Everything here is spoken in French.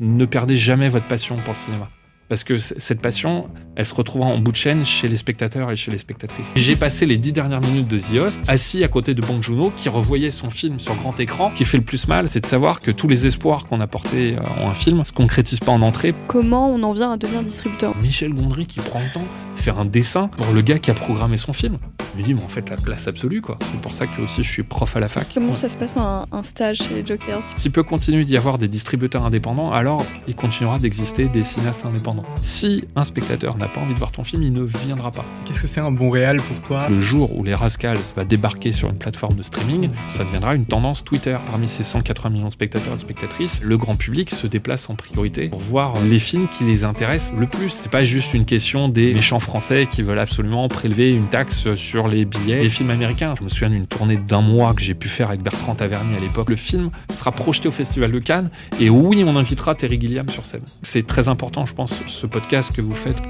ne perdez jamais votre passion pour le cinéma. Parce que cette passion, elle se retrouvera en bout de chaîne chez les spectateurs et chez les spectatrices. J'ai passé les dix dernières minutes de The Host assis à côté de Bong Joon-ho qui revoyait son film sur grand écran. Ce qui fait le plus mal, c'est de savoir que tous les espoirs qu'on a portés euh, en un film se concrétisent pas en entrée. Comment on en vient à devenir distributeur? Michel Gondry qui prend le temps de faire un dessin pour le gars qui a programmé son film. Je me dis, mais en fait, la place absolue, quoi. C'est pour ça que aussi je suis prof à la fac. Comment ça se passe un, un stage chez les Jokers? S'il peut continuer d'y avoir des distributeurs indépendants, alors il continuera d'exister des cinéastes indépendants. Si un spectateur n'a pas envie de voir ton film, il ne viendra pas. Qu'est-ce que c'est un bon réel pour toi? Le jour où les Rascals va débarquer sur une plateforme de streaming, ça deviendra une tendance Twitter. Parmi ces 180 millions de spectateurs et spectatrices, le grand public se déplace en priorité pour voir les films qui les intéressent le plus. C'est pas juste une question des méchants français qui veulent absolument prélever une taxe sur les billets des films américains. Je me souviens d'une tournée d'un mois que j'ai pu faire avec Bertrand Tavernier à l'époque. Le film sera projeté au Festival de Cannes et oui, on invitera Terry Gilliam sur scène. C'est très important, je pense, ce podcast que vous faites